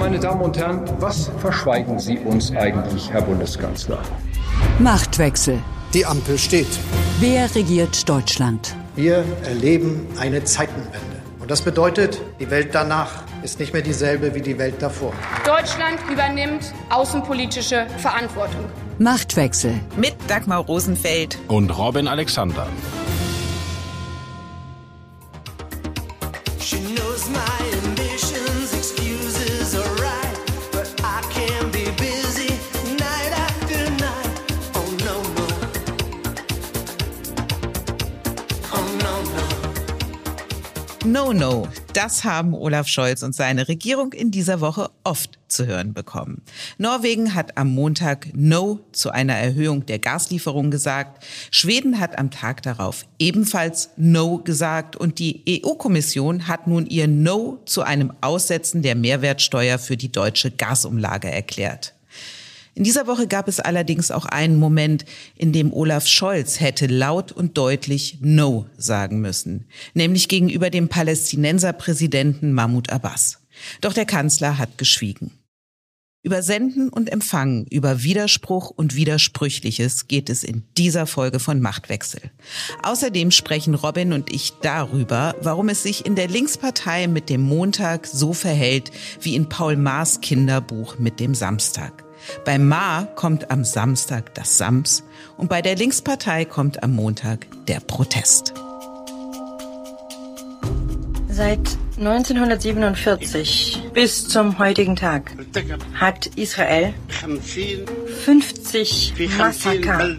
Meine Damen und Herren, was verschweigen Sie uns eigentlich, Herr Bundeskanzler? Machtwechsel. Die Ampel steht. Wer regiert Deutschland? Wir erleben eine Zeitenwende. Und das bedeutet, die Welt danach ist nicht mehr dieselbe wie die Welt davor. Deutschland übernimmt außenpolitische Verantwortung. Machtwechsel. Mit Dagmar Rosenfeld und Robin Alexander. No, no. Das haben Olaf Scholz und seine Regierung in dieser Woche oft zu hören bekommen. Norwegen hat am Montag No zu einer Erhöhung der Gaslieferung gesagt. Schweden hat am Tag darauf ebenfalls No gesagt und die EU-Kommission hat nun ihr No zu einem Aussetzen der Mehrwertsteuer für die deutsche Gasumlage erklärt. In dieser Woche gab es allerdings auch einen Moment, in dem Olaf Scholz hätte laut und deutlich No sagen müssen, nämlich gegenüber dem Palästinenserpräsidenten Mahmoud Abbas. Doch der Kanzler hat geschwiegen. Über Senden und Empfangen, über Widerspruch und Widersprüchliches geht es in dieser Folge von Machtwechsel. Außerdem sprechen Robin und ich darüber, warum es sich in der Linkspartei mit dem Montag so verhält wie in Paul Maas Kinderbuch mit dem Samstag. Bei Ma kommt am Samstag das Sams und bei der Linkspartei kommt am Montag der Protest. Seit 1947 bis zum heutigen Tag hat Israel 50 Massaker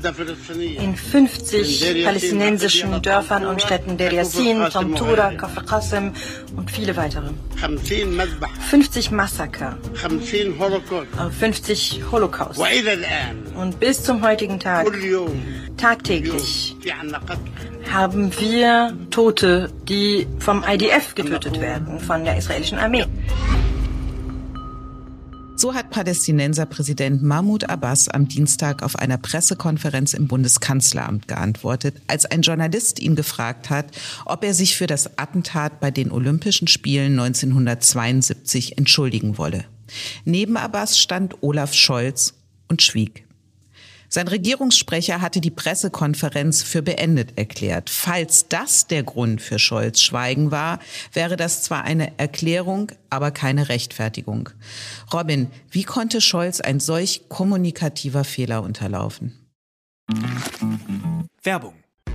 in 50 palästinensischen Dörfern und Städten Der Yassin, Tamtura, Kafr Qasem und viele weitere. 50 Massaker, 50 Holocaust. Und bis zum heutigen Tag, tagtäglich, haben wir Tote, die vom IDF getötet werden, von der israelischen Armee. So hat Palästinenserpräsident Mahmoud Abbas am Dienstag auf einer Pressekonferenz im Bundeskanzleramt geantwortet, als ein Journalist ihn gefragt hat, ob er sich für das Attentat bei den Olympischen Spielen 1972 entschuldigen wolle. Neben Abbas stand Olaf Scholz und schwieg. Sein Regierungssprecher hatte die Pressekonferenz für beendet erklärt. Falls das der Grund für Scholz Schweigen war, wäre das zwar eine Erklärung, aber keine Rechtfertigung. Robin, wie konnte Scholz ein solch kommunikativer Fehler unterlaufen? Werbung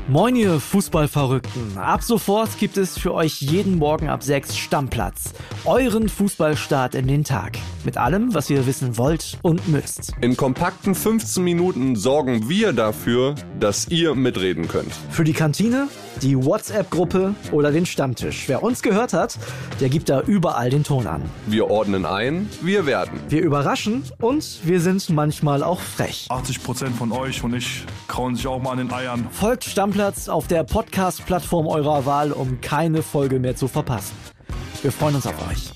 Moin ihr Fußballverrückten. Ab sofort gibt es für euch jeden Morgen ab 6 Stammplatz. Euren Fußballstart in den Tag. Mit allem, was ihr wissen wollt und müsst. In kompakten 15 Minuten sorgen wir dafür, dass ihr mitreden könnt. Für die Kantine, die WhatsApp-Gruppe oder den Stammtisch. Wer uns gehört hat, der gibt da überall den Ton an. Wir ordnen ein, wir werden. Wir überraschen und wir sind manchmal auch frech. 80% von euch und ich krauen sich auch mal an den Eiern. Folgt Stammplatz Stammplatz auf der Podcast-Plattform eurer Wahl, um keine Folge mehr zu verpassen. Wir freuen uns auf euch.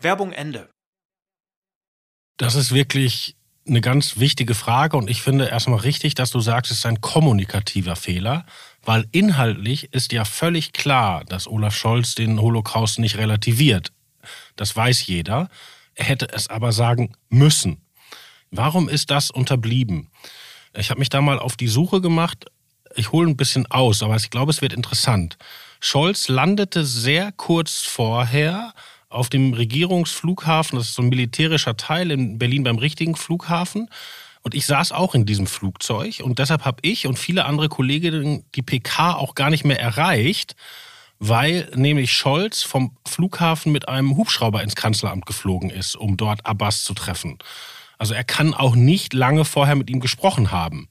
Werbung Ende. Das ist wirklich eine ganz wichtige Frage und ich finde erstmal richtig, dass du sagst, es ist ein kommunikativer Fehler, weil inhaltlich ist ja völlig klar, dass Olaf Scholz den Holocaust nicht relativiert. Das weiß jeder. Er hätte es aber sagen müssen. Warum ist das unterblieben? Ich habe mich da mal auf die Suche gemacht. Ich hole ein bisschen aus, aber ich glaube, es wird interessant. Scholz landete sehr kurz vorher auf dem Regierungsflughafen, das ist so ein militärischer Teil in Berlin beim richtigen Flughafen. Und ich saß auch in diesem Flugzeug und deshalb habe ich und viele andere Kolleginnen die PK auch gar nicht mehr erreicht, weil nämlich Scholz vom Flughafen mit einem Hubschrauber ins Kanzleramt geflogen ist, um dort Abbas zu treffen. Also er kann auch nicht lange vorher mit ihm gesprochen haben.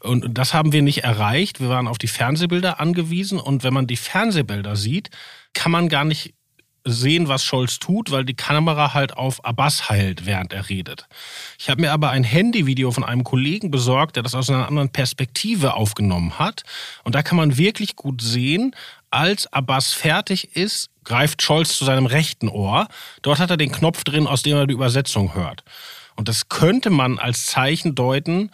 Und das haben wir nicht erreicht. Wir waren auf die Fernsehbilder angewiesen. Und wenn man die Fernsehbilder sieht, kann man gar nicht sehen, was Scholz tut, weil die Kamera halt auf Abbas heilt, während er redet. Ich habe mir aber ein Handyvideo von einem Kollegen besorgt, der das aus einer anderen Perspektive aufgenommen hat. Und da kann man wirklich gut sehen, als Abbas fertig ist, greift Scholz zu seinem rechten Ohr. Dort hat er den Knopf drin, aus dem er die Übersetzung hört. Und das könnte man als Zeichen deuten,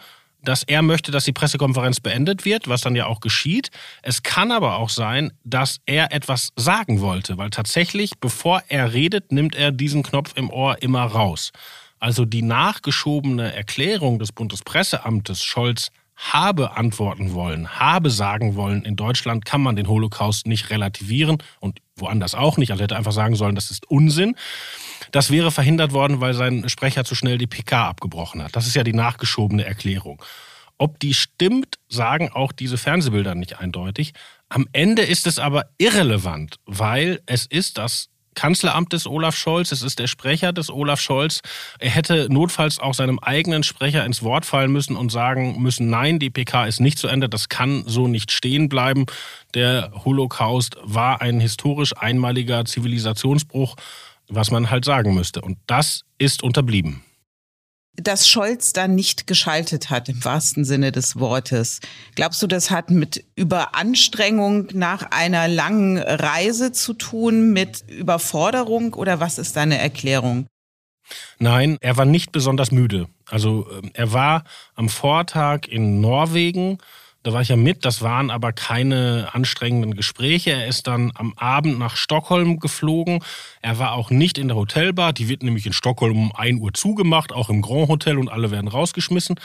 dass er möchte, dass die Pressekonferenz beendet wird, was dann ja auch geschieht. Es kann aber auch sein, dass er etwas sagen wollte, weil tatsächlich, bevor er redet, nimmt er diesen Knopf im Ohr immer raus. Also die nachgeschobene Erklärung des Bundespresseamtes Scholz habe antworten wollen, habe sagen wollen, in Deutschland kann man den Holocaust nicht relativieren und woanders auch nicht. Also hätte einfach sagen sollen, das ist Unsinn. Das wäre verhindert worden, weil sein Sprecher zu schnell die PK abgebrochen hat. Das ist ja die nachgeschobene Erklärung. Ob die stimmt, sagen auch diese Fernsehbilder nicht eindeutig. Am Ende ist es aber irrelevant, weil es ist das Kanzleramt des Olaf Scholz, es ist der Sprecher des Olaf Scholz. Er hätte notfalls auch seinem eigenen Sprecher ins Wort fallen müssen und sagen müssen, nein, die PK ist nicht zu Ende, das kann so nicht stehen bleiben. Der Holocaust war ein historisch einmaliger Zivilisationsbruch, was man halt sagen müsste. Und das ist unterblieben dass Scholz da nicht geschaltet hat im wahrsten Sinne des Wortes. Glaubst du, das hat mit Überanstrengung nach einer langen Reise zu tun, mit Überforderung oder was ist deine Erklärung? Nein, er war nicht besonders müde. Also ähm, er war am Vortag in Norwegen da war ich ja mit, das waren aber keine anstrengenden Gespräche. Er ist dann am Abend nach Stockholm geflogen. Er war auch nicht in der Hotelbar, die wird nämlich in Stockholm um 1 Uhr zugemacht, auch im Grand Hotel und alle werden rausgeschmissen.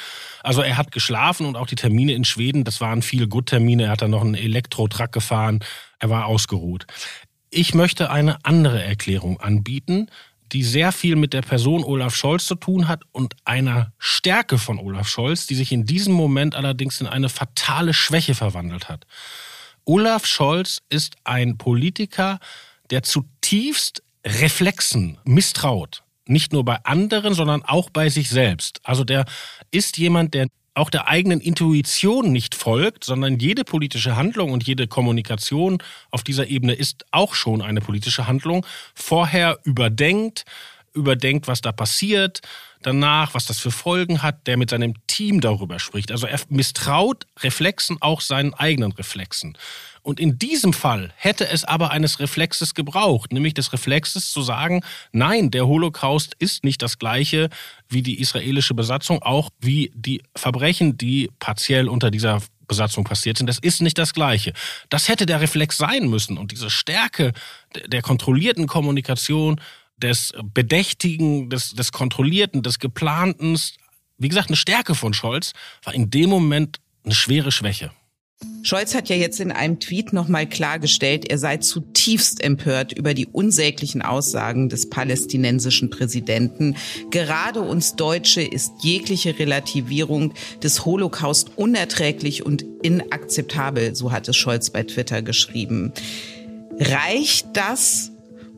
Also er hat geschlafen und auch die Termine in Schweden, das waren viele Good-Termine. Er hat dann noch einen Elektro-Truck gefahren. Er war ausgeruht. Ich möchte eine andere Erklärung anbieten, die sehr viel mit der Person Olaf Scholz zu tun hat und einer Stärke von Olaf Scholz, die sich in diesem Moment allerdings in eine fatale Schwäche verwandelt hat. Olaf Scholz ist ein Politiker, der zutiefst Reflexen misstraut. Nicht nur bei anderen, sondern auch bei sich selbst. Also der ist jemand, der auch der eigenen Intuition nicht folgt, sondern jede politische Handlung und jede Kommunikation auf dieser Ebene ist auch schon eine politische Handlung, vorher überdenkt, überdenkt, was da passiert, danach, was das für Folgen hat, der mit seinem Team darüber spricht. Also er misstraut Reflexen auch seinen eigenen Reflexen. Und in diesem Fall hätte es aber eines Reflexes gebraucht, nämlich des Reflexes zu sagen, nein, der Holocaust ist nicht das gleiche wie die israelische Besatzung, auch wie die Verbrechen, die partiell unter dieser Besatzung passiert sind. Das ist nicht das Gleiche. Das hätte der Reflex sein müssen. Und diese Stärke der kontrollierten Kommunikation, des Bedächtigen, des, des Kontrollierten, des Geplanten, wie gesagt, eine Stärke von Scholz, war in dem Moment eine schwere Schwäche. Scholz hat ja jetzt in einem Tweet nochmal klargestellt, er sei zutiefst empört über die unsäglichen Aussagen des palästinensischen Präsidenten. Gerade uns Deutsche ist jegliche Relativierung des Holocaust unerträglich und inakzeptabel, so hat es Scholz bei Twitter geschrieben. Reicht das,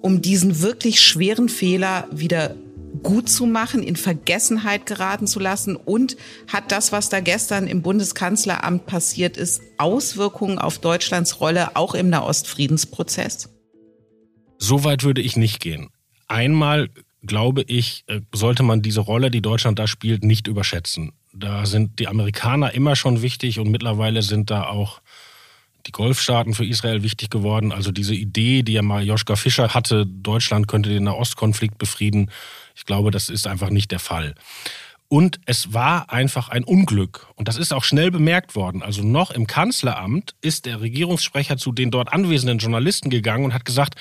um diesen wirklich schweren Fehler wieder gut zu machen, in Vergessenheit geraten zu lassen? Und hat das, was da gestern im Bundeskanzleramt passiert ist, Auswirkungen auf Deutschlands Rolle auch im Nahostfriedensprozess? So weit würde ich nicht gehen. Einmal glaube ich, äh, sollte man diese Rolle, die Deutschland da spielt, nicht überschätzen. Da sind die Amerikaner immer schon wichtig und mittlerweile sind da auch die Golfstaaten für Israel wichtig geworden. Also diese Idee, die ja mal Joschka Fischer hatte, Deutschland könnte den Nahostkonflikt befrieden, ich glaube, das ist einfach nicht der Fall. Und es war einfach ein Unglück. Und das ist auch schnell bemerkt worden. Also noch im Kanzleramt ist der Regierungssprecher zu den dort anwesenden Journalisten gegangen und hat gesagt,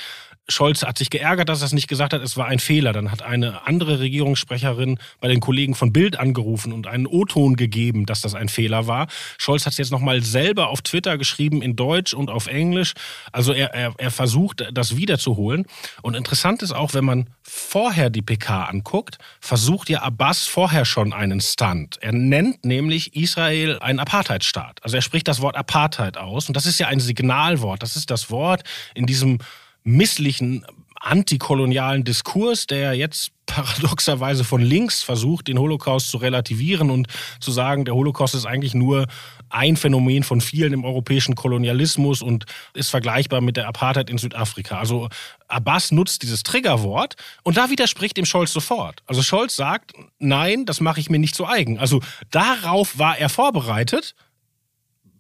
Scholz hat sich geärgert, dass er es nicht gesagt hat, es war ein Fehler. Dann hat eine andere Regierungssprecherin bei den Kollegen von Bild angerufen und einen O-Ton gegeben, dass das ein Fehler war. Scholz hat es jetzt nochmal selber auf Twitter geschrieben, in Deutsch und auf Englisch. Also er, er, er versucht, das wiederzuholen. Und interessant ist auch, wenn man vorher die PK anguckt, versucht ja Abbas vorher schon einen Stunt. Er nennt nämlich Israel einen Apartheidstaat. Also er spricht das Wort Apartheid aus. Und das ist ja ein Signalwort. Das ist das Wort in diesem misslichen antikolonialen Diskurs, der jetzt paradoxerweise von links versucht, den Holocaust zu relativieren und zu sagen, der Holocaust ist eigentlich nur ein Phänomen von vielen im europäischen Kolonialismus und ist vergleichbar mit der Apartheid in Südafrika. Also Abbas nutzt dieses Triggerwort und da widerspricht dem Scholz sofort. Also Scholz sagt, nein, das mache ich mir nicht zu eigen. Also darauf war er vorbereitet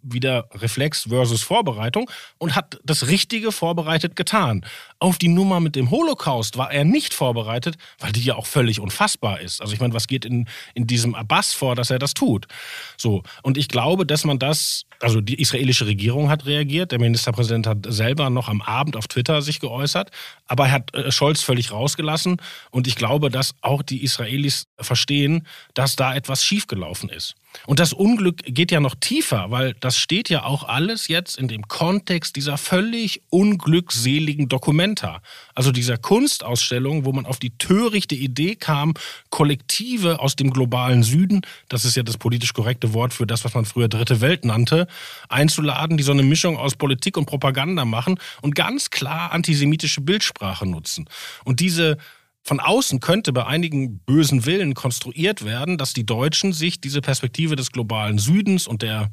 wieder Reflex versus Vorbereitung und hat das Richtige vorbereitet getan. Auf die Nummer mit dem Holocaust war er nicht vorbereitet, weil die ja auch völlig unfassbar ist. Also ich meine, was geht in, in diesem Abbas vor, dass er das tut? So. Und ich glaube, dass man das, also die israelische Regierung hat reagiert, der Ministerpräsident hat selber noch am Abend auf Twitter sich geäußert, aber er hat äh, Scholz völlig rausgelassen. Und ich glaube, dass auch die Israelis verstehen, dass da etwas schiefgelaufen ist. Und das Unglück geht ja noch tiefer, weil das steht ja auch alles jetzt in dem Kontext dieser völlig unglückseligen Dokumenta. Also dieser Kunstausstellung, wo man auf die törichte Idee kam, Kollektive aus dem globalen Süden, das ist ja das politisch korrekte Wort für das, was man früher Dritte Welt nannte, einzuladen, die so eine Mischung aus Politik und Propaganda machen und ganz klar antisemitische Bildsprache nutzen. Und diese von außen könnte bei einigen bösen Willen konstruiert werden, dass die Deutschen sich diese Perspektive des globalen Südens und der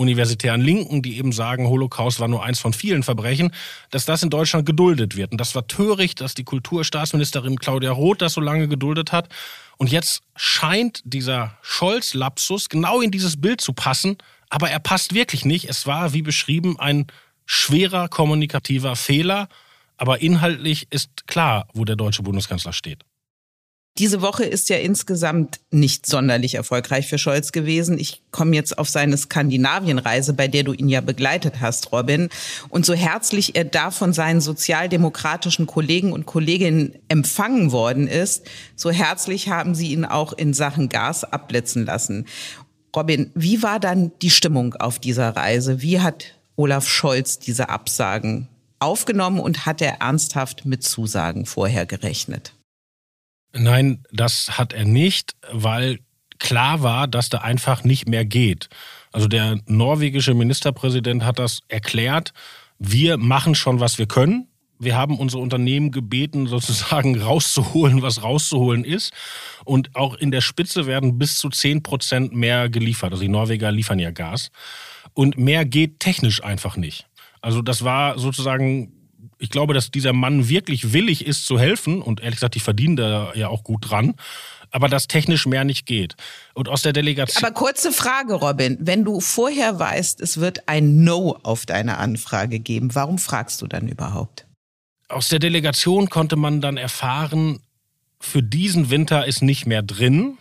universitären Linken, die eben sagen, Holocaust war nur eins von vielen Verbrechen, dass das in Deutschland geduldet wird. Und das war töricht, dass die Kulturstaatsministerin Claudia Roth das so lange geduldet hat. Und jetzt scheint dieser Scholz-Lapsus genau in dieses Bild zu passen, aber er passt wirklich nicht. Es war, wie beschrieben, ein schwerer kommunikativer Fehler aber inhaltlich ist klar, wo der deutsche Bundeskanzler steht. Diese Woche ist ja insgesamt nicht sonderlich erfolgreich für Scholz gewesen. Ich komme jetzt auf seine Skandinavienreise, bei der du ihn ja begleitet hast, Robin. Und so herzlich er da von seinen sozialdemokratischen Kollegen und Kolleginnen empfangen worden ist, so herzlich haben sie ihn auch in Sachen Gas abblitzen lassen. Robin, wie war dann die Stimmung auf dieser Reise? Wie hat Olaf Scholz diese Absagen aufgenommen und hat er ernsthaft mit Zusagen vorher gerechnet? Nein, das hat er nicht, weil klar war, dass da einfach nicht mehr geht. Also der norwegische Ministerpräsident hat das erklärt. Wir machen schon, was wir können. Wir haben unsere Unternehmen gebeten, sozusagen rauszuholen, was rauszuholen ist. Und auch in der Spitze werden bis zu 10 Prozent mehr geliefert. Also die Norweger liefern ja Gas. Und mehr geht technisch einfach nicht. Also das war sozusagen, ich glaube, dass dieser Mann wirklich willig ist zu helfen und ehrlich gesagt, die verdienen da ja auch gut dran. Aber dass technisch mehr nicht geht. Und aus der Delegation. Aber kurze Frage, Robin. Wenn du vorher weißt, es wird ein No auf deine Anfrage geben, warum fragst du dann überhaupt? Aus der Delegation konnte man dann erfahren, für diesen Winter ist nicht mehr drin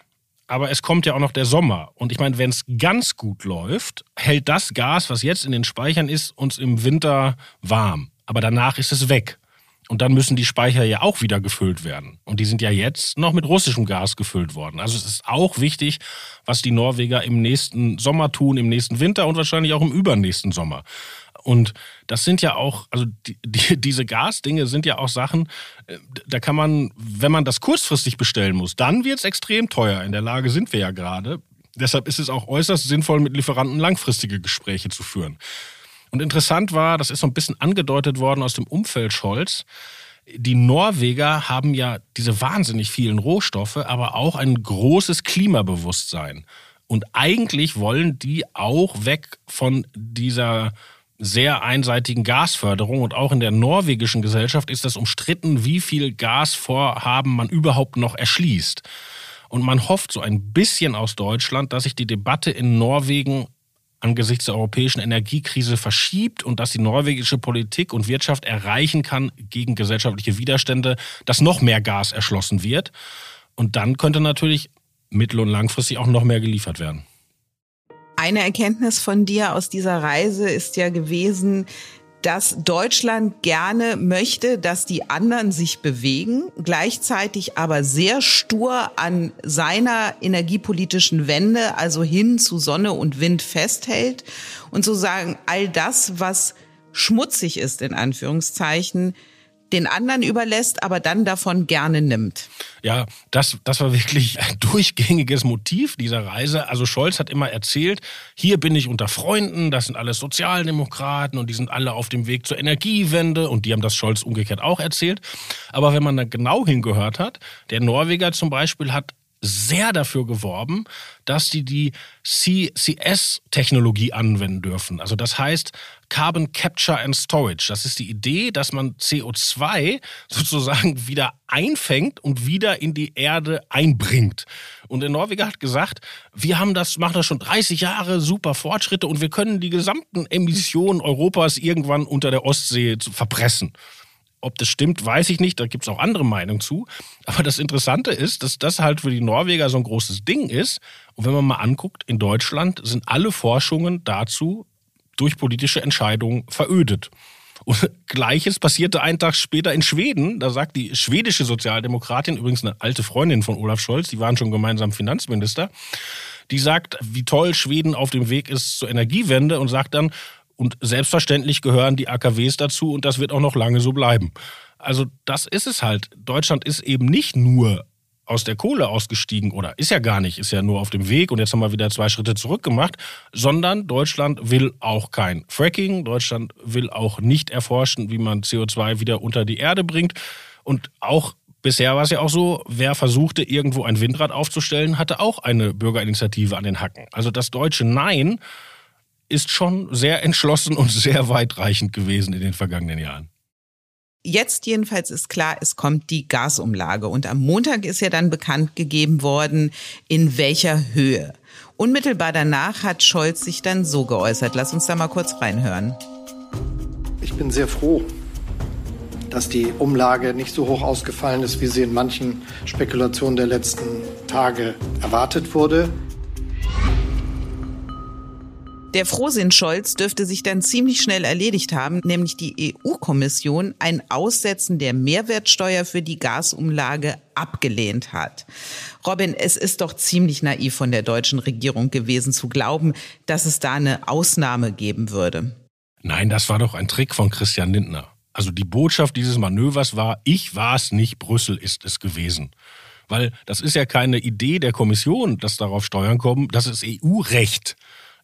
aber es kommt ja auch noch der Sommer. Und ich meine, wenn es ganz gut läuft, hält das Gas, was jetzt in den Speichern ist, uns im Winter warm. Aber danach ist es weg. Und dann müssen die Speicher ja auch wieder gefüllt werden. Und die sind ja jetzt noch mit russischem Gas gefüllt worden. Also es ist auch wichtig, was die Norweger im nächsten Sommer tun, im nächsten Winter und wahrscheinlich auch im übernächsten Sommer. Und das sind ja auch, also die, die, diese Gasdinge sind ja auch Sachen, äh, da kann man, wenn man das kurzfristig bestellen muss, dann wird es extrem teuer. In der Lage sind wir ja gerade. Deshalb ist es auch äußerst sinnvoll, mit Lieferanten langfristige Gespräche zu führen. Und interessant war, das ist so ein bisschen angedeutet worden aus dem Umfeld Scholz, die Norweger haben ja diese wahnsinnig vielen Rohstoffe, aber auch ein großes Klimabewusstsein. Und eigentlich wollen die auch weg von dieser sehr einseitigen Gasförderung und auch in der norwegischen Gesellschaft ist es umstritten, wie viel Gasvorhaben man überhaupt noch erschließt. Und man hofft so ein bisschen aus Deutschland, dass sich die Debatte in Norwegen angesichts der europäischen Energiekrise verschiebt und dass die norwegische Politik und Wirtschaft erreichen kann gegen gesellschaftliche Widerstände, dass noch mehr Gas erschlossen wird. Und dann könnte natürlich mittel- und langfristig auch noch mehr geliefert werden. Eine Erkenntnis von dir aus dieser Reise ist ja gewesen, dass Deutschland gerne möchte, dass die anderen sich bewegen, gleichzeitig aber sehr stur an seiner energiepolitischen Wende, also hin zu Sonne und Wind festhält. Und so sagen, all das, was schmutzig ist, in Anführungszeichen, den anderen überlässt, aber dann davon gerne nimmt. Ja, das, das war wirklich ein durchgängiges Motiv dieser Reise. Also Scholz hat immer erzählt, hier bin ich unter Freunden, das sind alles Sozialdemokraten und die sind alle auf dem Weg zur Energiewende und die haben das Scholz umgekehrt auch erzählt. Aber wenn man da genau hingehört hat, der Norweger zum Beispiel hat sehr dafür geworben, dass die die CCS-Technologie anwenden dürfen. Also das heißt Carbon Capture and Storage. Das ist die Idee, dass man CO2 sozusagen wieder einfängt und wieder in die Erde einbringt. Und der Norweger hat gesagt, wir haben das, machen das schon 30 Jahre, super Fortschritte und wir können die gesamten Emissionen Europas irgendwann unter der Ostsee verpressen. Ob das stimmt, weiß ich nicht. Da gibt es auch andere Meinungen zu. Aber das Interessante ist, dass das halt für die Norweger so ein großes Ding ist. Und wenn man mal anguckt, in Deutschland sind alle Forschungen dazu durch politische Entscheidungen verödet. Und Gleiches passierte einen Tag später in Schweden. Da sagt die schwedische Sozialdemokratin, übrigens eine alte Freundin von Olaf Scholz, die waren schon gemeinsam Finanzminister, die sagt, wie toll Schweden auf dem Weg ist zur Energiewende und sagt dann, und selbstverständlich gehören die AKWs dazu und das wird auch noch lange so bleiben. Also das ist es halt. Deutschland ist eben nicht nur aus der Kohle ausgestiegen oder ist ja gar nicht, ist ja nur auf dem Weg und jetzt haben wir wieder zwei Schritte zurück gemacht, sondern Deutschland will auch kein Fracking, Deutschland will auch nicht erforschen, wie man CO2 wieder unter die Erde bringt und auch Bisher war es ja auch so, wer versuchte, irgendwo ein Windrad aufzustellen, hatte auch eine Bürgerinitiative an den Hacken. Also das deutsche Nein ist schon sehr entschlossen und sehr weitreichend gewesen in den vergangenen Jahren. Jetzt jedenfalls ist klar, es kommt die Gasumlage und am Montag ist ja dann bekannt gegeben worden, in welcher Höhe. Unmittelbar danach hat Scholz sich dann so geäußert. Lass uns da mal kurz reinhören. Ich bin sehr froh, dass die Umlage nicht so hoch ausgefallen ist, wie sie in manchen Spekulationen der letzten Tage erwartet wurde. Der Frohsinn Scholz dürfte sich dann ziemlich schnell erledigt haben, nämlich die EU-Kommission ein Aussetzen der Mehrwertsteuer für die Gasumlage abgelehnt hat. Robin, es ist doch ziemlich naiv von der deutschen Regierung gewesen zu glauben, dass es da eine Ausnahme geben würde. Nein, das war doch ein Trick von Christian Lindner. Also die Botschaft dieses Manövers war, ich war es nicht, Brüssel ist es gewesen. Weil das ist ja keine Idee der Kommission, dass darauf Steuern kommen, das ist EU-Recht.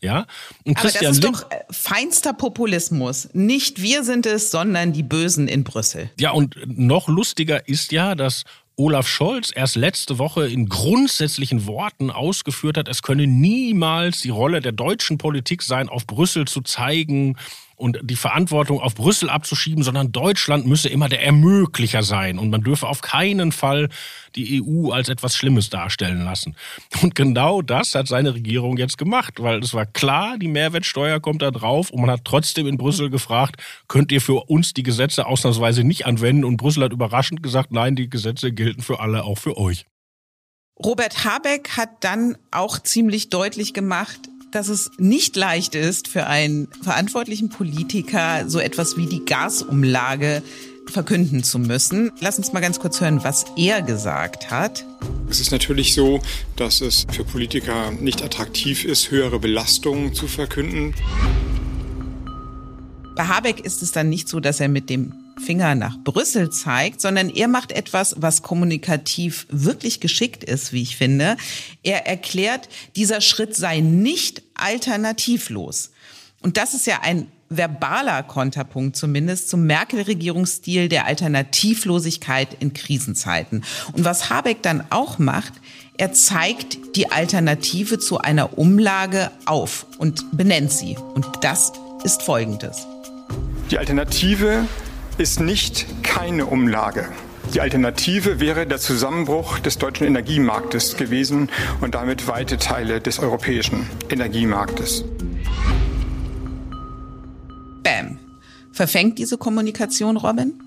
Ja? Und Aber das ist doch äh, feinster Populismus. Nicht wir sind es, sondern die Bösen in Brüssel. Ja, und noch lustiger ist ja, dass Olaf Scholz erst letzte Woche in grundsätzlichen Worten ausgeführt hat, es könne niemals die Rolle der deutschen Politik sein, auf Brüssel zu zeigen, und die Verantwortung auf Brüssel abzuschieben, sondern Deutschland müsse immer der Ermöglicher sein und man dürfe auf keinen Fall die EU als etwas Schlimmes darstellen lassen. Und genau das hat seine Regierung jetzt gemacht, weil es war klar, die Mehrwertsteuer kommt da drauf und man hat trotzdem in Brüssel gefragt, könnt ihr für uns die Gesetze ausnahmsweise nicht anwenden? Und Brüssel hat überraschend gesagt, nein, die Gesetze gelten für alle, auch für euch. Robert Habeck hat dann auch ziemlich deutlich gemacht, dass es nicht leicht ist für einen verantwortlichen Politiker, so etwas wie die Gasumlage verkünden zu müssen. Lass uns mal ganz kurz hören, was er gesagt hat. Es ist natürlich so, dass es für Politiker nicht attraktiv ist, höhere Belastungen zu verkünden. Bei Habeck ist es dann nicht so, dass er mit dem Finger nach Brüssel zeigt, sondern er macht etwas, was kommunikativ wirklich geschickt ist, wie ich finde. Er erklärt, dieser Schritt sei nicht alternativlos. Und das ist ja ein verbaler Konterpunkt zumindest zum Merkel-Regierungsstil der Alternativlosigkeit in Krisenzeiten. Und was Habeck dann auch macht, er zeigt die Alternative zu einer Umlage auf und benennt sie. Und das ist folgendes. Die Alternative ist nicht keine Umlage. Die Alternative wäre der Zusammenbruch des deutschen Energiemarktes gewesen und damit weite Teile des europäischen Energiemarktes. Bam. Verfängt diese Kommunikation, Robin?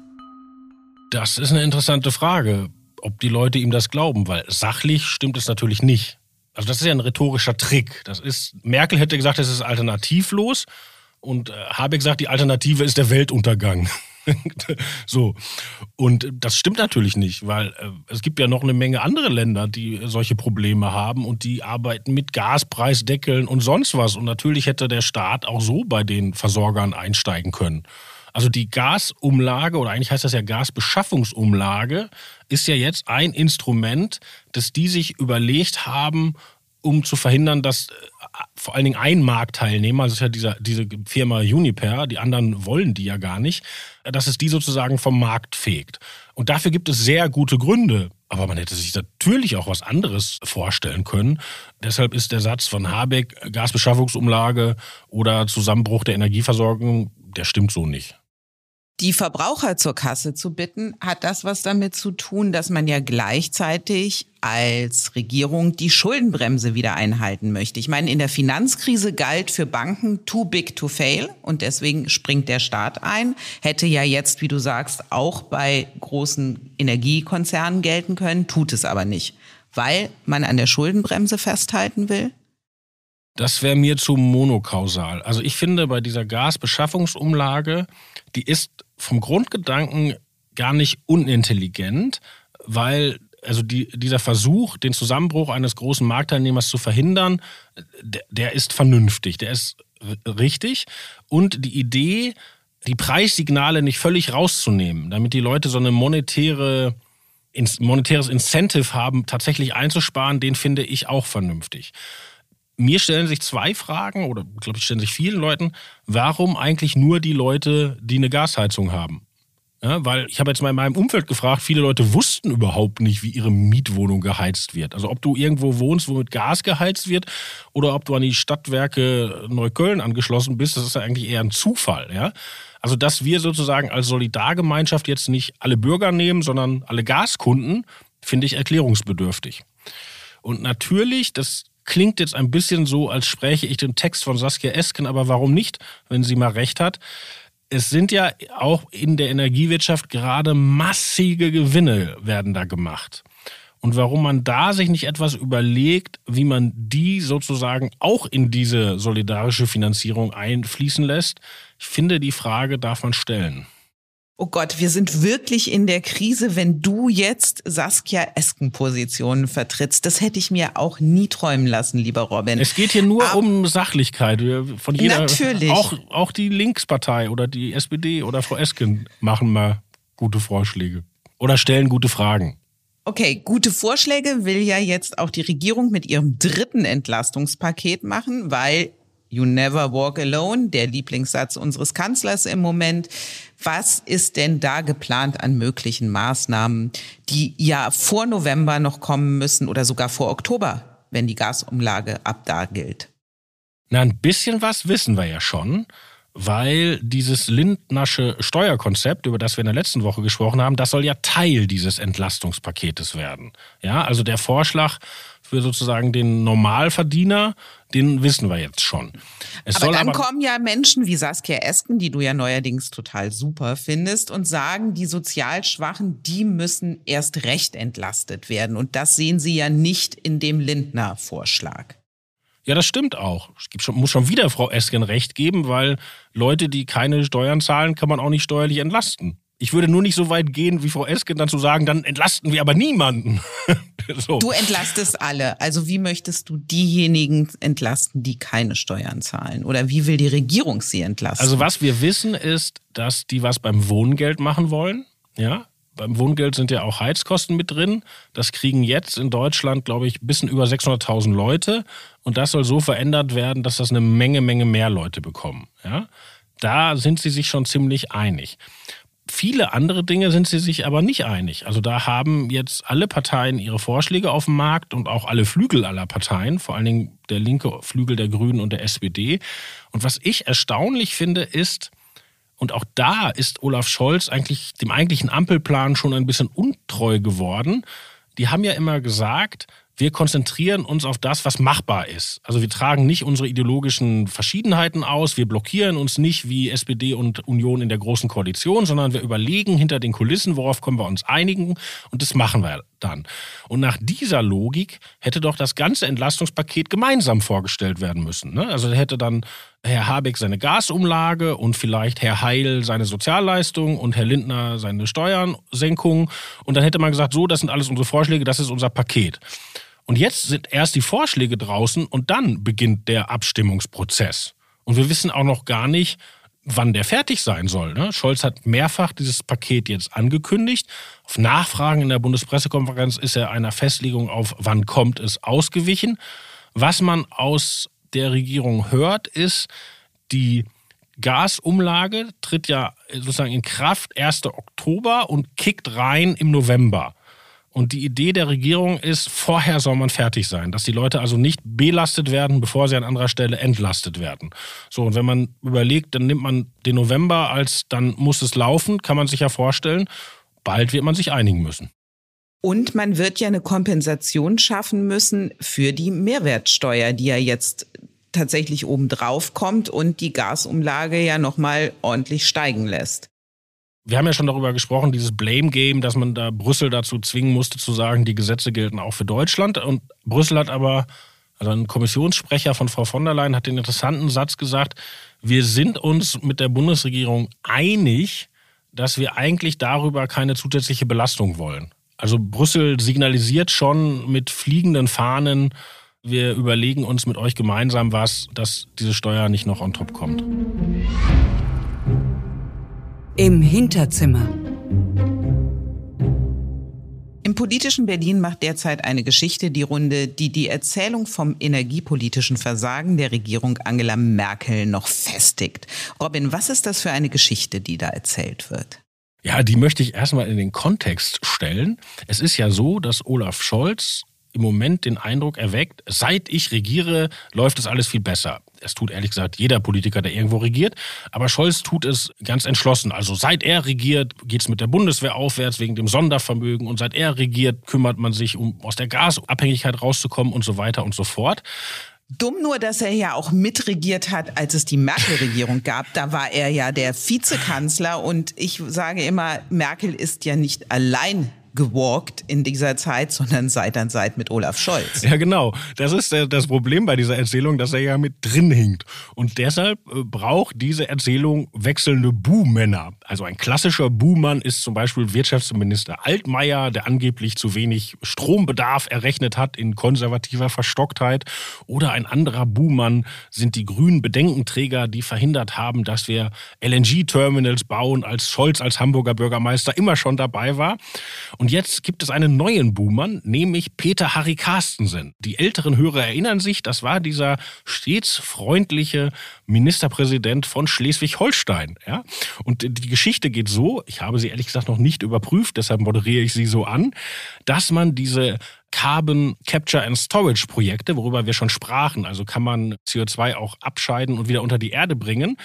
Das ist eine interessante Frage, ob die Leute ihm das glauben, weil sachlich stimmt es natürlich nicht. Also das ist ja ein rhetorischer Trick. Das ist Merkel hätte gesagt, es ist alternativlos und äh, Habeck sagt, die Alternative ist der Weltuntergang. So. Und das stimmt natürlich nicht, weil äh, es gibt ja noch eine Menge andere Länder, die solche Probleme haben und die arbeiten mit Gaspreisdeckeln und sonst was. Und natürlich hätte der Staat auch so bei den Versorgern einsteigen können. Also die Gasumlage oder eigentlich heißt das ja Gasbeschaffungsumlage ist ja jetzt ein Instrument, das die sich überlegt haben, um zu verhindern, dass äh, vor allen Dingen ein Marktteilnehmer, das ist ja dieser, diese Firma Uniper, die anderen wollen die ja gar nicht, dass es die sozusagen vom Markt fegt. Und dafür gibt es sehr gute Gründe. Aber man hätte sich natürlich auch was anderes vorstellen können. Deshalb ist der Satz von Habeck, Gasbeschaffungsumlage oder Zusammenbruch der Energieversorgung, der stimmt so nicht. Die Verbraucher zur Kasse zu bitten, hat das was damit zu tun, dass man ja gleichzeitig als Regierung die Schuldenbremse wieder einhalten möchte. Ich meine, in der Finanzkrise galt für Banken too big to fail und deswegen springt der Staat ein. Hätte ja jetzt, wie du sagst, auch bei großen Energiekonzernen gelten können, tut es aber nicht, weil man an der Schuldenbremse festhalten will. Das wäre mir zu monokausal. Also ich finde, bei dieser Gasbeschaffungsumlage, die ist vom Grundgedanken gar nicht unintelligent, weil also die, dieser Versuch, den Zusammenbruch eines großen Marktteilnehmers zu verhindern, der, der ist vernünftig, der ist richtig. Und die Idee, die Preissignale nicht völlig rauszunehmen, damit die Leute so eine monetäre monetäres Incentive haben, tatsächlich einzusparen, den finde ich auch vernünftig. Mir stellen sich zwei Fragen, oder glaube ich, stellen sich vielen Leuten, warum eigentlich nur die Leute, die eine Gasheizung haben? Ja, weil ich habe jetzt mal in meinem Umfeld gefragt, viele Leute wussten überhaupt nicht, wie ihre Mietwohnung geheizt wird. Also ob du irgendwo wohnst, wo mit Gas geheizt wird oder ob du an die Stadtwerke Neukölln angeschlossen bist, das ist ja eigentlich eher ein Zufall. Ja? Also dass wir sozusagen als Solidargemeinschaft jetzt nicht alle Bürger nehmen, sondern alle Gaskunden, finde ich erklärungsbedürftig. Und natürlich, das klingt jetzt ein bisschen so, als spräche ich den Text von Saskia Esken, aber warum nicht, wenn sie mal recht hat? Es sind ja auch in der Energiewirtschaft gerade massige Gewinne werden da gemacht. Und warum man da sich nicht etwas überlegt, wie man die sozusagen auch in diese solidarische Finanzierung einfließen lässt, ich finde, die Frage darf man stellen. Oh Gott, wir sind wirklich in der Krise, wenn du jetzt Saskia Esken Positionen vertrittst. Das hätte ich mir auch nie träumen lassen, lieber Robin. Es geht hier nur Aber um Sachlichkeit. Von jeder, natürlich. Auch, auch die Linkspartei oder die SPD oder Frau Esken machen mal gute Vorschläge oder stellen gute Fragen. Okay, gute Vorschläge will ja jetzt auch die Regierung mit ihrem dritten Entlastungspaket machen, weil You never walk alone, der Lieblingssatz unseres Kanzlers im Moment. Was ist denn da geplant an möglichen Maßnahmen, die ja vor November noch kommen müssen oder sogar vor Oktober, wenn die Gasumlage ab da gilt? Na, ein bisschen was wissen wir ja schon, weil dieses Lindnersche Steuerkonzept, über das wir in der letzten Woche gesprochen haben, das soll ja Teil dieses Entlastungspaketes werden. Ja, also der Vorschlag für sozusagen den Normalverdiener, den wissen wir jetzt schon. Es aber dann aber kommen ja Menschen wie Saskia Esken, die du ja neuerdings total super findest, und sagen, die sozial Schwachen, die müssen erst recht entlastet werden. Und das sehen sie ja nicht in dem Lindner-Vorschlag. Ja, das stimmt auch. Es schon, muss schon wieder Frau Esken recht geben, weil Leute, die keine Steuern zahlen, kann man auch nicht steuerlich entlasten. Ich würde nur nicht so weit gehen, wie Frau Esken dann zu sagen, dann entlasten wir aber niemanden. so. Du entlastest alle. Also wie möchtest du diejenigen entlasten, die keine Steuern zahlen? Oder wie will die Regierung sie entlasten? Also was wir wissen ist, dass die was beim Wohngeld machen wollen. Ja, beim Wohngeld sind ja auch Heizkosten mit drin. Das kriegen jetzt in Deutschland, glaube ich, ein bisschen über 600.000 Leute. Und das soll so verändert werden, dass das eine Menge, Menge mehr Leute bekommen. Ja? Da sind sie sich schon ziemlich einig viele andere Dinge sind sie sich aber nicht einig. Also da haben jetzt alle Parteien ihre Vorschläge auf dem Markt und auch alle Flügel aller Parteien, vor allen Dingen der linke Flügel der Grünen und der SPD. Und was ich erstaunlich finde, ist, und auch da ist Olaf Scholz eigentlich dem eigentlichen Ampelplan schon ein bisschen untreu geworden. Die haben ja immer gesagt, wir konzentrieren uns auf das, was machbar ist. Also wir tragen nicht unsere ideologischen Verschiedenheiten aus, wir blockieren uns nicht wie SPD und Union in der großen Koalition, sondern wir überlegen hinter den Kulissen, worauf können wir uns einigen und das machen wir dann. Und nach dieser Logik hätte doch das ganze Entlastungspaket gemeinsam vorgestellt werden müssen. Ne? Also hätte dann Herr Habeck seine Gasumlage und vielleicht Herr Heil seine Sozialleistung und Herr Lindner seine Steuersenkung. Und dann hätte man gesagt, so, das sind alles unsere Vorschläge, das ist unser Paket. Und jetzt sind erst die Vorschläge draußen und dann beginnt der Abstimmungsprozess. Und wir wissen auch noch gar nicht, wann der fertig sein soll. Ne? Scholz hat mehrfach dieses Paket jetzt angekündigt. Auf Nachfragen in der Bundespressekonferenz ist er einer Festlegung auf, wann kommt es, ausgewichen. Was man aus der Regierung hört, ist, die Gasumlage tritt ja sozusagen in Kraft 1. Oktober und kickt rein im November. Und die Idee der Regierung ist, vorher soll man fertig sein, dass die Leute also nicht belastet werden, bevor sie an anderer Stelle entlastet werden. So, und wenn man überlegt, dann nimmt man den November als dann muss es laufen, kann man sich ja vorstellen, bald wird man sich einigen müssen. Und man wird ja eine Kompensation schaffen müssen für die Mehrwertsteuer, die ja jetzt tatsächlich obendrauf kommt und die Gasumlage ja nochmal ordentlich steigen lässt. Wir haben ja schon darüber gesprochen, dieses Blame Game, dass man da Brüssel dazu zwingen musste zu sagen, die Gesetze gelten auch für Deutschland. Und Brüssel hat aber, also ein Kommissionssprecher von Frau von der Leyen hat den interessanten Satz gesagt, wir sind uns mit der Bundesregierung einig, dass wir eigentlich darüber keine zusätzliche Belastung wollen. Also Brüssel signalisiert schon mit fliegenden Fahnen, wir überlegen uns mit euch gemeinsam was, dass diese Steuer nicht noch on top kommt. Im Hinterzimmer. Im politischen Berlin macht derzeit eine Geschichte die Runde, die die Erzählung vom energiepolitischen Versagen der Regierung Angela Merkel noch festigt. Robin, was ist das für eine Geschichte, die da erzählt wird? Ja, die möchte ich erstmal in den Kontext stellen. Es ist ja so, dass Olaf Scholz im Moment den Eindruck erweckt, seit ich regiere, läuft es alles viel besser. Es tut ehrlich gesagt jeder Politiker, der irgendwo regiert. Aber Scholz tut es ganz entschlossen. Also seit er regiert, geht es mit der Bundeswehr aufwärts wegen dem Sondervermögen. Und seit er regiert, kümmert man sich, um aus der Gasabhängigkeit rauszukommen und so weiter und so fort. Dumm nur, dass er ja auch mitregiert hat, als es die Merkel-Regierung gab. Da war er ja der Vizekanzler und ich sage immer, Merkel ist ja nicht allein gewalkt in dieser Zeit, sondern Seit an Seit mit Olaf Scholz. Ja, genau. Das ist das Problem bei dieser Erzählung, dass er ja mit drin hinkt. Und deshalb äh, braucht diese Erzählung wechselnde Buhmänner. Also ein klassischer Buhmann ist zum Beispiel Wirtschaftsminister Altmaier, der angeblich zu wenig Strombedarf errechnet hat in konservativer Verstocktheit. Oder ein anderer Buhmann sind die grünen Bedenkenträger, die verhindert haben, dass wir LNG-Terminals bauen, als Scholz als Hamburger Bürgermeister immer schon dabei war. Und jetzt gibt es einen neuen Buhmann, nämlich Peter Harry Carstensen. Die älteren Hörer erinnern sich, das war dieser stets freundliche Ministerpräsident von Schleswig-Holstein. Ja? Und die Geschichte geht so, ich habe sie ehrlich gesagt noch nicht überprüft, deshalb moderiere ich sie so an, dass man diese Carbon Capture and Storage Projekte, worüber wir schon sprachen. Also kann man CO2 auch abscheiden und wieder unter die Erde bringen,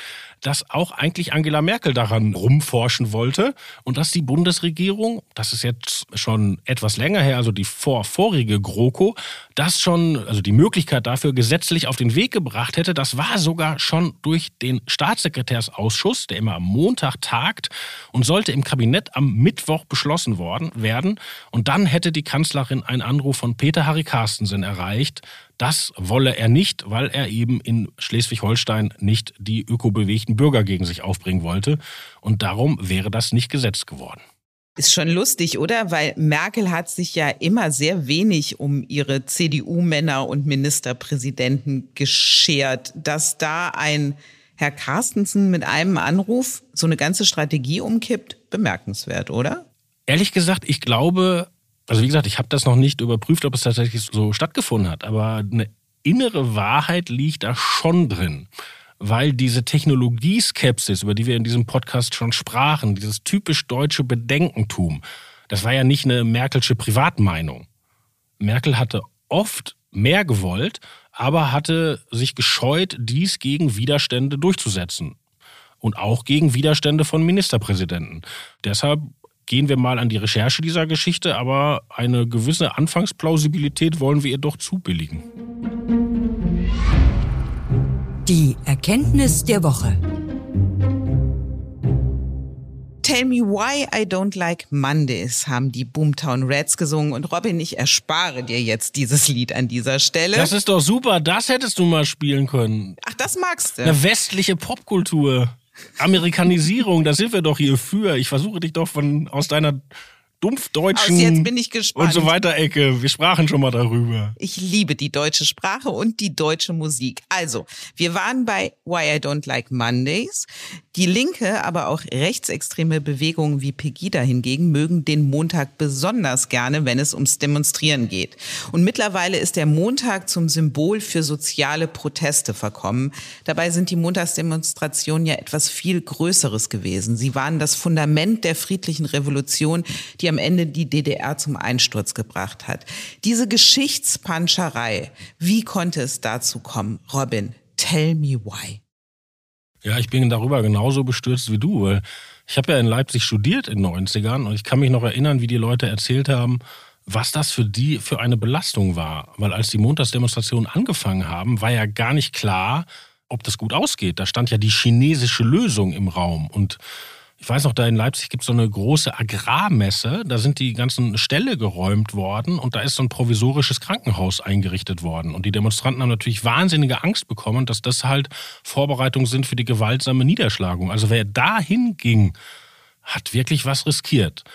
dass auch eigentlich Angela Merkel daran rumforschen wollte und dass die Bundesregierung, das ist jetzt schon etwas länger her, also die vorvorige GroKo, das schon, also die Möglichkeit dafür gesetzlich auf den Weg gebracht hätte. Das war sogar schon durch den Staatssekretärsausschuss, der immer am Montag tagt und sollte im Kabinett am Mittwoch beschlossen worden werden. Und dann hätte die Kanzlerin ein Anruf von Peter Harry Carstensen erreicht. Das wolle er nicht, weil er eben in Schleswig-Holstein nicht die ökobewegten Bürger gegen sich aufbringen wollte. Und darum wäre das nicht gesetzt geworden. Ist schon lustig, oder? Weil Merkel hat sich ja immer sehr wenig um ihre CDU-Männer und Ministerpräsidenten geschert. Dass da ein Herr Carstensen mit einem Anruf so eine ganze Strategie umkippt, bemerkenswert, oder? Ehrlich gesagt, ich glaube, also wie gesagt, ich habe das noch nicht überprüft, ob es tatsächlich so stattgefunden hat, aber eine innere Wahrheit liegt da schon drin. Weil diese Technologieskepsis, über die wir in diesem Podcast schon sprachen, dieses typisch deutsche Bedenkentum, das war ja nicht eine Merkelsche Privatmeinung. Merkel hatte oft mehr gewollt, aber hatte sich gescheut, dies gegen Widerstände durchzusetzen. Und auch gegen Widerstände von Ministerpräsidenten. Deshalb gehen wir mal an die Recherche dieser Geschichte, aber eine gewisse Anfangsplausibilität wollen wir ihr doch zubilligen. Die Erkenntnis der Woche. Tell Me Why I Don't Like Mondays haben die Boomtown Reds gesungen und Robin, ich erspare dir jetzt dieses Lied an dieser Stelle. Das ist doch super, das hättest du mal spielen können. Ach, das magst du. Eine westliche Popkultur. Amerikanisierung, da sind wir doch hier für. Ich versuche dich doch von aus deiner dumpfdeutschen jetzt bin ich gespannt. und so weiter Ecke. Wir sprachen schon mal darüber. Ich liebe die deutsche Sprache und die deutsche Musik. Also, wir waren bei Why I Don't Like Mondays. Die linke, aber auch rechtsextreme Bewegungen wie Pegida hingegen mögen den Montag besonders gerne, wenn es ums Demonstrieren geht. Und mittlerweile ist der Montag zum Symbol für soziale Proteste verkommen. Dabei sind die Montagsdemonstrationen ja etwas viel Größeres gewesen. Sie waren das Fundament der friedlichen Revolution, die am Ende die DDR zum Einsturz gebracht hat. Diese Geschichtspanscherei, wie konnte es dazu kommen? Robin, tell me why. Ja, ich bin darüber genauso bestürzt wie du, weil ich habe ja in Leipzig studiert in den 90ern und ich kann mich noch erinnern, wie die Leute erzählt haben, was das für die für eine Belastung war. Weil als die Montagsdemonstrationen angefangen haben, war ja gar nicht klar, ob das gut ausgeht. Da stand ja die chinesische Lösung im Raum. Und ich weiß noch, da in Leipzig gibt es so eine große Agrarmesse. Da sind die ganzen Ställe geräumt worden und da ist so ein provisorisches Krankenhaus eingerichtet worden. Und die Demonstranten haben natürlich wahnsinnige Angst bekommen, dass das halt Vorbereitungen sind für die gewaltsame Niederschlagung. Also wer dahin ging, hat wirklich was riskiert.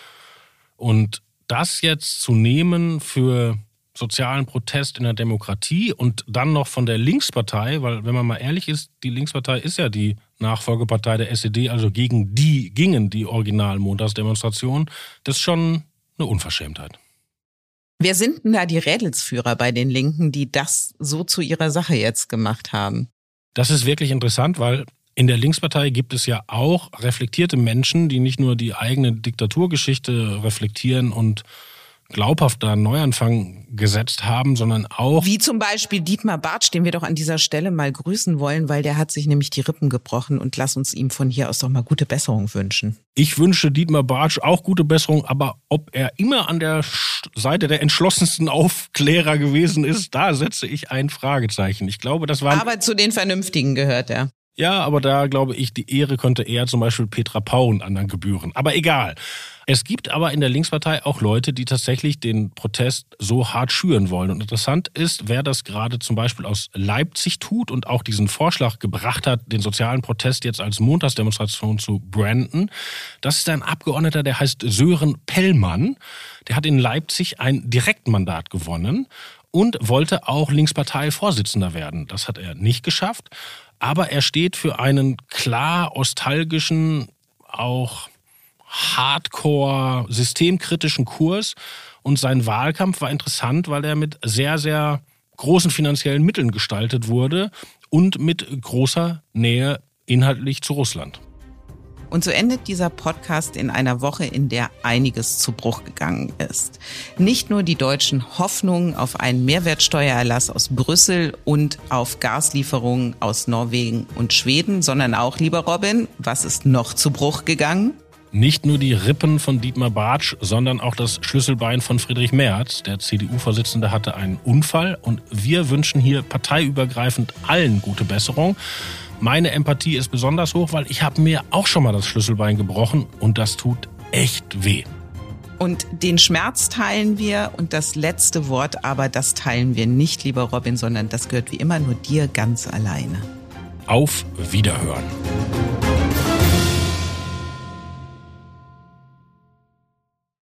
Und das jetzt zu nehmen für sozialen Protest in der Demokratie und dann noch von der Linkspartei, weil wenn man mal ehrlich ist, die Linkspartei ist ja die Nachfolgepartei der SED, also gegen die gingen die originalen Montagsdemonstrationen, das ist schon eine Unverschämtheit. Wer sind denn da die Rädelsführer bei den Linken, die das so zu ihrer Sache jetzt gemacht haben? Das ist wirklich interessant, weil in der Linkspartei gibt es ja auch reflektierte Menschen, die nicht nur die eigene Diktaturgeschichte reflektieren und glaubhaft da einen Neuanfang gesetzt haben, sondern auch. Wie zum Beispiel Dietmar Bartsch, den wir doch an dieser Stelle mal grüßen wollen, weil der hat sich nämlich die Rippen gebrochen und lass uns ihm von hier aus doch mal gute Besserung wünschen. Ich wünsche Dietmar Bartsch auch gute Besserung, aber ob er immer an der Seite der entschlossensten Aufklärer gewesen ist, da setze ich ein Fragezeichen. Ich glaube, das war. Aber zu den Vernünftigen gehört er. Ja, aber da glaube ich, die Ehre könnte eher zum Beispiel Petra Pau und anderen gebühren. Aber egal. Es gibt aber in der Linkspartei auch Leute, die tatsächlich den Protest so hart schüren wollen. Und interessant ist, wer das gerade zum Beispiel aus Leipzig tut und auch diesen Vorschlag gebracht hat, den sozialen Protest jetzt als Montagsdemonstration zu branden. Das ist ein Abgeordneter, der heißt Sören Pellmann. Der hat in Leipzig ein Direktmandat gewonnen und wollte auch Linkspartei-Vorsitzender werden. Das hat er nicht geschafft aber er steht für einen klar ostalgischen, auch hardcore, systemkritischen Kurs. Und sein Wahlkampf war interessant, weil er mit sehr, sehr großen finanziellen Mitteln gestaltet wurde und mit großer Nähe inhaltlich zu Russland. Und so endet dieser Podcast in einer Woche, in der einiges zu Bruch gegangen ist. Nicht nur die deutschen Hoffnungen auf einen Mehrwertsteuererlass aus Brüssel und auf Gaslieferungen aus Norwegen und Schweden, sondern auch, lieber Robin, was ist noch zu Bruch gegangen? Nicht nur die Rippen von Dietmar Bartsch, sondern auch das Schlüsselbein von Friedrich Merz. Der CDU-Vorsitzende hatte einen Unfall und wir wünschen hier parteiübergreifend allen gute Besserung. Meine Empathie ist besonders hoch, weil ich habe mir auch schon mal das Schlüsselbein gebrochen und das tut echt weh. Und den Schmerz teilen wir und das letzte Wort aber, das teilen wir nicht, lieber Robin, sondern das gehört wie immer nur dir ganz alleine. Auf Wiederhören.